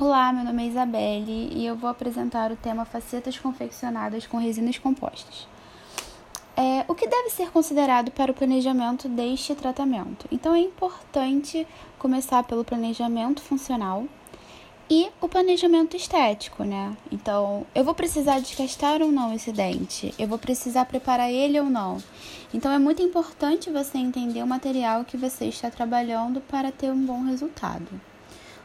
Olá, meu nome é Isabelle e eu vou apresentar o tema facetas confeccionadas com resinas compostas. É, o que deve ser considerado para o planejamento deste tratamento? Então é importante começar pelo planejamento funcional e o planejamento estético, né? Então, eu vou precisar descastar ou não esse dente? Eu vou precisar preparar ele ou não? Então, é muito importante você entender o material que você está trabalhando para ter um bom resultado.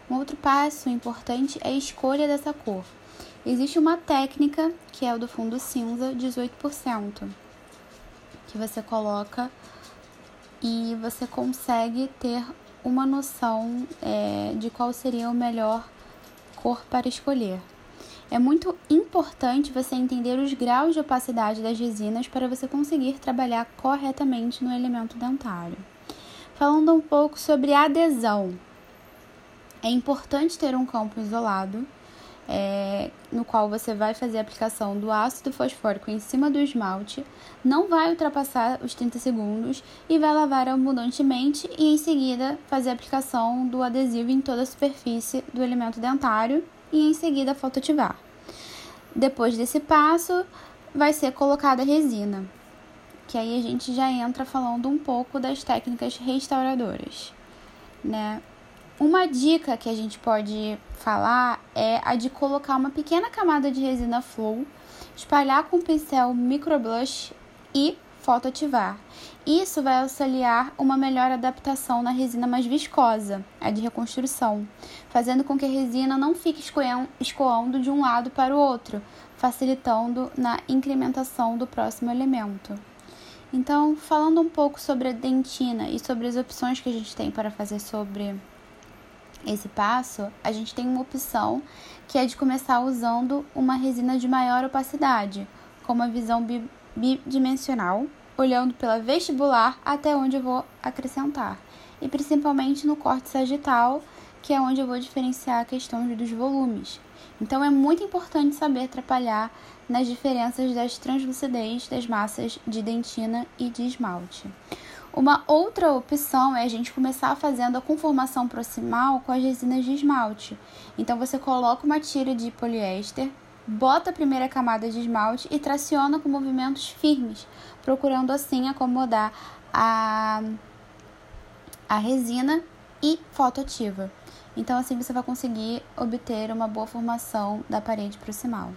Um outro passo importante é a escolha dessa cor. Existe uma técnica, que é o do fundo cinza, 18%, que você coloca e você consegue ter uma noção é, de qual seria o melhor cor para escolher. É muito importante você entender os graus de opacidade das resinas para você conseguir trabalhar corretamente no elemento dentário. Falando um pouco sobre adesão, é importante ter um campo isolado, é, no qual você vai fazer a aplicação do ácido fosfórico em cima do esmalte, não vai ultrapassar os 30 segundos e vai lavar abundantemente e em seguida fazer a aplicação do adesivo em toda a superfície do elemento dentário e em seguida fotoativar. Depois desse passo, vai ser colocada a resina, que aí a gente já entra falando um pouco das técnicas restauradoras, né? Uma dica que a gente pode falar é a de colocar uma pequena camada de resina flow, espalhar com pincel microblush e fotoativar. Isso vai auxiliar uma melhor adaptação na resina mais viscosa, a de reconstrução, fazendo com que a resina não fique escoando de um lado para o outro, facilitando na incrementação do próximo elemento. Então, falando um pouco sobre a dentina e sobre as opções que a gente tem para fazer sobre esse passo, a gente tem uma opção que é de começar usando uma resina de maior opacidade, com uma visão bidimensional, olhando pela vestibular até onde eu vou acrescentar, e principalmente no corte sagital, que é onde eu vou diferenciar a questão dos volumes. Então é muito importante saber atrapalhar nas diferenças das translucidez das massas de dentina e de esmalte. Uma outra opção é a gente começar fazendo a conformação proximal com as resinas de esmalte. Então você coloca uma tira de poliéster, bota a primeira camada de esmalte e traciona com movimentos firmes, procurando assim acomodar a, a resina e fotoativa. Então assim você vai conseguir obter uma boa formação da parede proximal.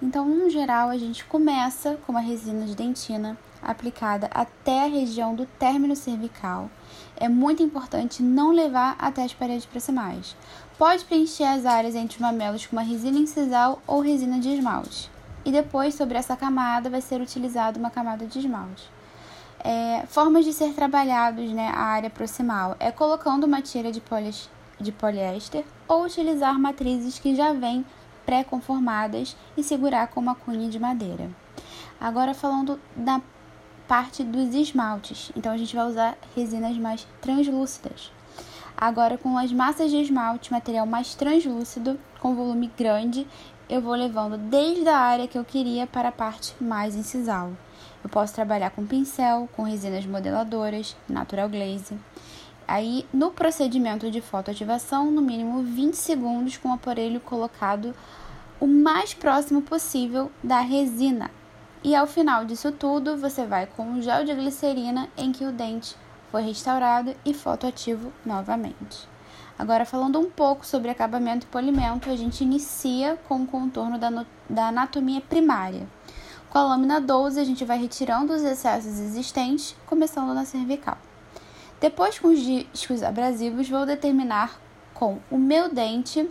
Então, no geral, a gente começa com uma resina de dentina aplicada até a região do término cervical. É muito importante não levar até as paredes proximais. Pode preencher as áreas entre os mamelos com uma resina incisal ou resina de esmalte. E depois, sobre essa camada, vai ser utilizada uma camada de esmalte. É, formas de ser trabalhados né, a área proximal é colocando uma tira de, de poliéster ou utilizar matrizes que já vêm pré-conformadas e segurar com uma cunha de madeira. Agora falando da parte dos esmaltes, então a gente vai usar resinas mais translúcidas. Agora com as massas de esmalte, material mais translúcido, com volume grande, eu vou levando desde a área que eu queria para a parte mais incisal. Eu posso trabalhar com pincel, com resinas modeladoras, natural glaze. Aí, no procedimento de fotoativação, no mínimo 20 segundos com o aparelho colocado o mais próximo possível da resina. E ao final disso tudo, você vai com o gel de glicerina em que o dente foi restaurado e fotoativo novamente. Agora, falando um pouco sobre acabamento e polimento, a gente inicia com o contorno da, da anatomia primária. Com a lâmina 12, a gente vai retirando os excessos existentes, começando na cervical. Depois, com os discos abrasivos, vou determinar com o meu dente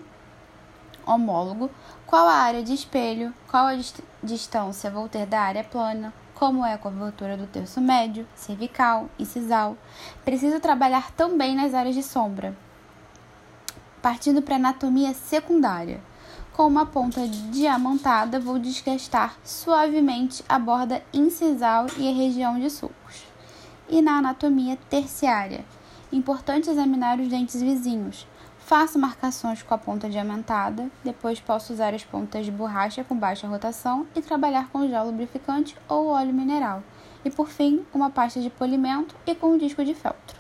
homólogo qual a área de espelho, qual a dist distância vou ter da área plana, como é a curvatura do terço médio, cervical, incisal. Preciso trabalhar também nas áreas de sombra. Partindo para anatomia secundária. Com uma ponta diamantada, vou desgastar suavemente a borda incisal e a região de sulcos e na anatomia terciária. Importante examinar os dentes vizinhos. Faço marcações com a ponta diamantada, depois posso usar as pontas de borracha com baixa rotação e trabalhar com gel lubrificante ou óleo mineral. E por fim, uma pasta de polimento e com um disco de feltro.